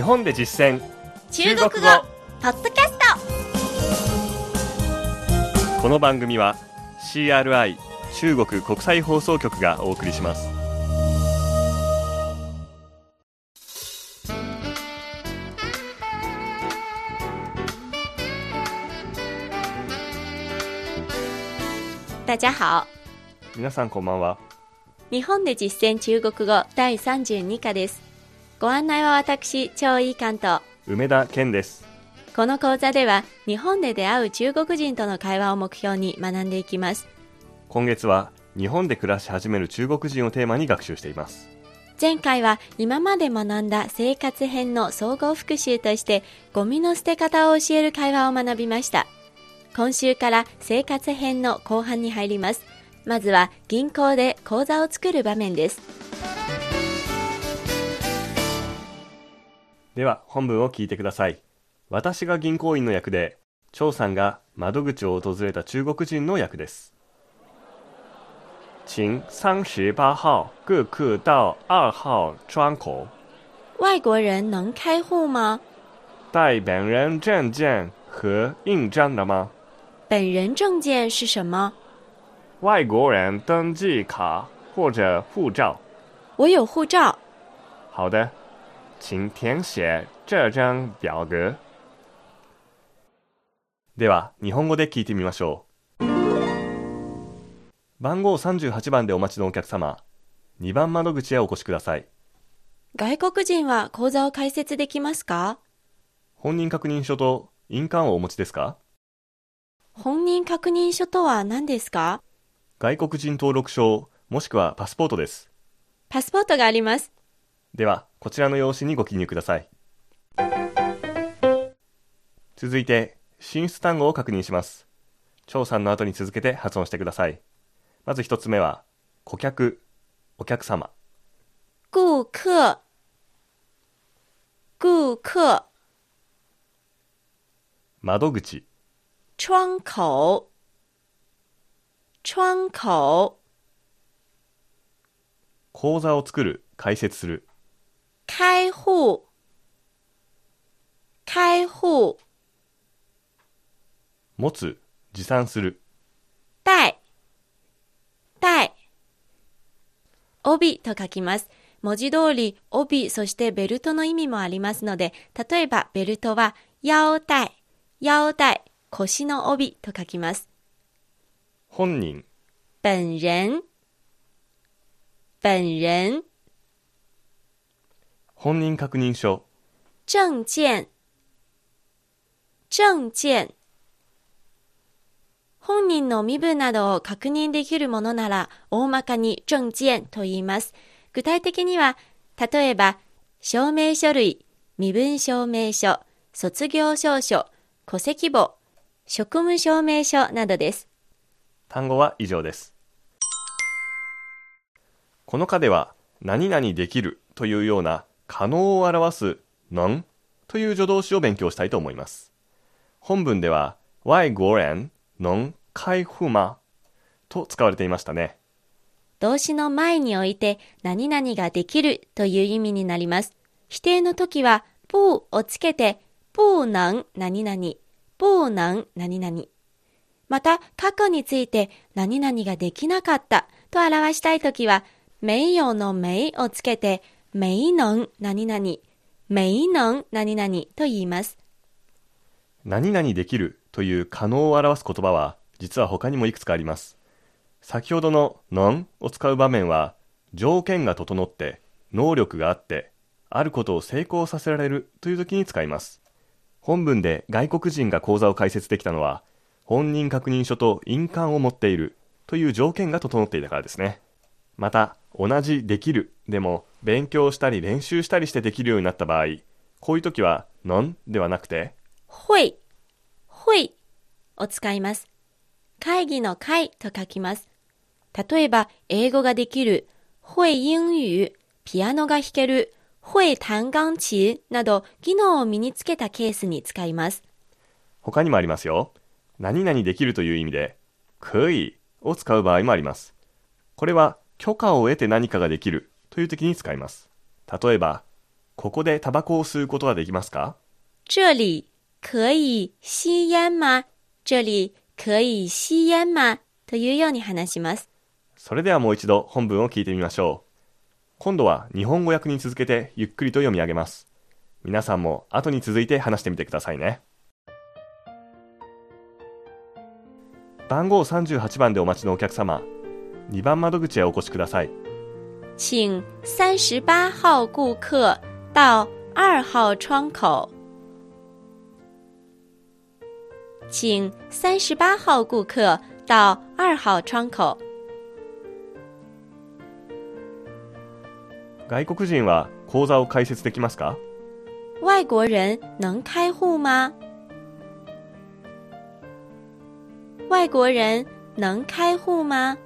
日本で実践。中国語。ポッドキャスト。この番組は CRI 中国国際放送局がお送りします。大家好。皆さんこんばんは。日本で実践中国語第32課ですご案内は私張井関と。梅田健です。この講座では日本で出会う中国人との会話を目標に学んでいきます。今月は日本で暮らし始める中国人をテーマに学習しています。前回は今まで学んだ生活編の総合復習としてゴミの捨て方を教える会話を学びました。今週から生活編の後半に入ります。まずは銀行で口座を作る場面ですでは本文を聞いてください。私が銀行員の役で張さんが窓口を訪れた中国人の役です。请38号各客到2号窗口。外国人能开户吗？带本人证件和印章的吗？本人证件是什么？外国人登记卡或者护照。我有护照。好的请填写这张表格では日本語で聞いてみましょう番号38番でお待ちのお客様2番窓口へお越しください外国人は口座を開設できますか本人確認書と印鑑をお持ちですか本人確認書とは何ですか外国人登録証もしくはパスポートですパスポートがありますではこちらの用紙にご記入ください。続いて進出単語を確認します。張さんの後に続けて発音してください。まず一つ目は顧客お客様。顾客。顾客。窓口。窗口。窗口。口座を作る開設する开户。开户。持つ。持参する。带带帯と書きます。文字通り帯そしてベルトの意味もありますので、例えばベルトは腰带、腰带、腰の帯と書きます。本人。本人。本人本人確認書证件证件本人の身分などを確認できるものなら大まかに证件と言います。具体的には、例えば、証明書類、身分証明書、卒業証書、戸籍簿、職務証明書などです。単語は以上ですこの課では何々できるというような可能を表す能という助動詞を勉強したいと思います。本文では外国人能開户吗と使われていましたね。動詞の前において何々ができるという意味になります。否定の時は不をつけて不能何々、不能何々。また過去について何々ができなかったと表したい時は没有の没をつけて没能何々、没能何々。と言います。何々できるという可能を表す言葉は実は他にもいくつかあります。先ほどの能を使う場面は条件が整って能力があってあることを成功させられるという時に使います。本文で外国人が口座を開設できたのは本人確認書と印鑑を持っているという条件が整っていたからですね。また同じできるでも勉強したり練習したりしてできるようになった場合こういう時は能ではなくて？会、会を使います。会議の会と書きます。例えば、英語ができる、会英語、ピアノが弾ける、会弹钢琴など技能を身につけたケースに使います。他にもありますよ。何々できるという意味で、可以を使う場合もあります。これは許可を得て何かができるという時に使います。例えば、ここでタバコを吸うことはできますか这里可以吸烟吗？这里可以吸烟吗？というように話します。それではもう一度本文を聞いてみましょう。今度は日本語訳に続けてゆっくりと読み上げます。皆さんも後に続いて話してみてくださいね。番号38番でお待ちのお客様、2番窓口へお越しください。请三十八号顾客到二号窗口。请三十八号顾客到二号窗口。外国人は口座を開設できますか？外国人能开户吗？外国人能开户吗？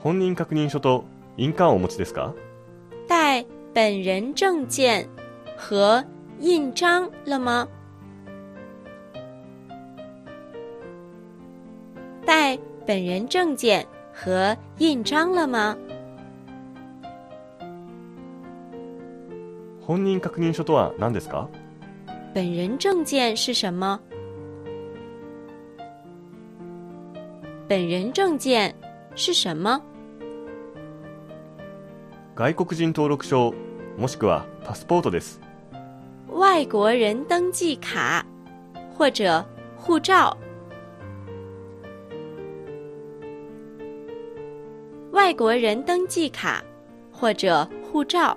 本人確認書と印鑑をお持ちですか？带本人证件和印章了吗？带本人证件和印章了吗？本人確認書とは何ですか？本人证件是什么？本人证件是什么？外国人登録証もしくはパスポートです。外国人登记卡或者护照。外国人登记卡或者护照。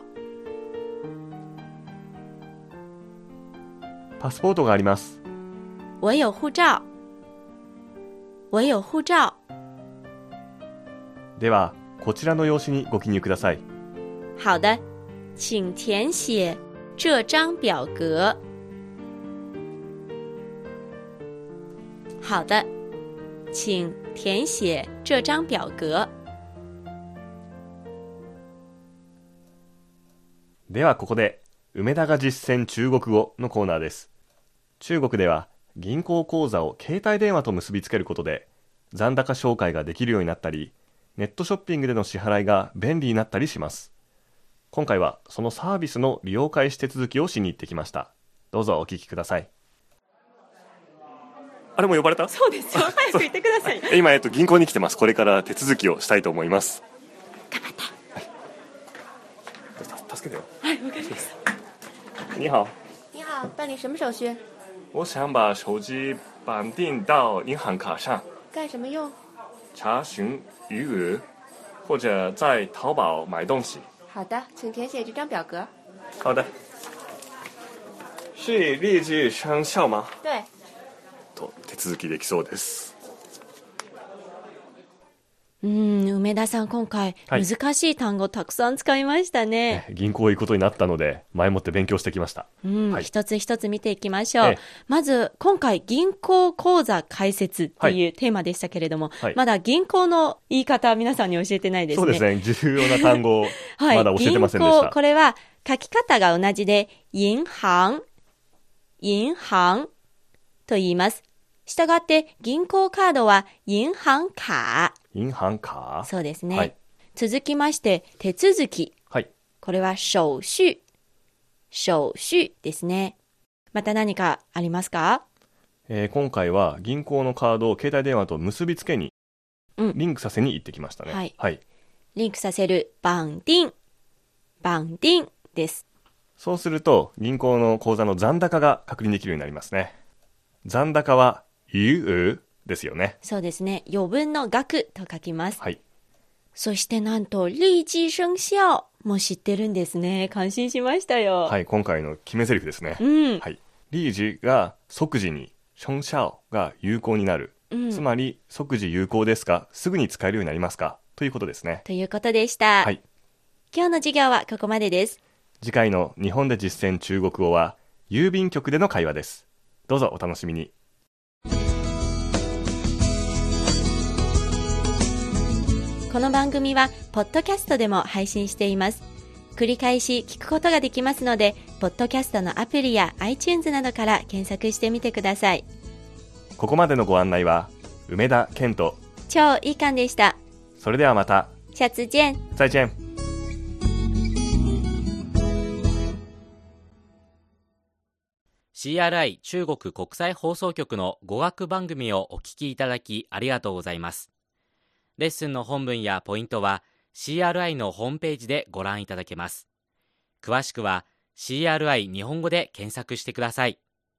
パスポートがあります。我有护照。我有护照。では、こちらの用紙にご記入ください。好的，请填写这张表格。好的，请填写这张表格。ではここで、梅田が実践中国語のコーナーです。中国では銀行口座を携帯電話と結びつけることで残高紹介ができるようになったり、ネットショッピングでの支払いが便利になったりします。今回はそのサービスの利用開始手続きをしに行ってきました。どうぞお聞きください。あれも呼ばれた？そうですよ。早く言ってください。今、えっと、銀行に来てます。これから手続きをしたいと思います。頑張って。助けてよ。はい、わかりました。你好。你好，办理什么手续？我想把手机绑定到银行卡上，干什么用？查询余额，或者在淘宝买东西。好的，请填写这张表格。好的。是立即生效吗？对。と手続きできそうです。 うん、梅田さん、今回、はい難しい単語たくさん使いましたね。銀行行くことになったので前もって勉強してきました。うん、はい一つ一つ見ていきましょう。ええまず、今回、銀行口座開設っていうテーマでしたけれども、はいまだ銀行の言い方、皆さんに教えてないですね。そうですね。重要な単語。まだ教えてませんでし銀行、た。これは書き方が同じで、銀行、銀行と言います。したがって、銀行カードは銀行卡。銀行卡。そうですね。はい続きまして、手続き。はい。これは手续。手续ですね。また何かありますか？えー今回は銀行のカードを携帯電話と結びつけに、うんリンクさせに行ってきましたね。はいはい。リンクさせる、バンディン。バンディンです。そうすると、銀行の口座の残高が確認できるようになりますね。残高は、余額ですよね。そうですね。余分の額と書きます。はい。そしてなんと、立即生效も知ってるんですね。感心しましたよ。はい、今回の決め台詞ですね。うん。はい。リージが即時に、ションシャオが有効になる。うんつまり、即時有効ですか？すぐに使えるようになりますか？ということですね。ということでした。はい。今日の授業はここまでです。次回の日本で実践中国語は、郵便局での会話です。どうぞお楽しみに。この番組は、ポッドキャストでも配信しています。繰り返し聞くことができますので、ポッドキャストのアプリや iTunes などから検索してみてください。ここまでのご案内は、梅田健と、超いい感でした。それではまた。シャツ下次见。再ン。CRI 中国国際放送局の語学番組をお聞きいただきありがとうございます。レッスンの本文やポイントは CRI のホームページでご覧いただけます。詳しくは CRI 日本語で検索してください。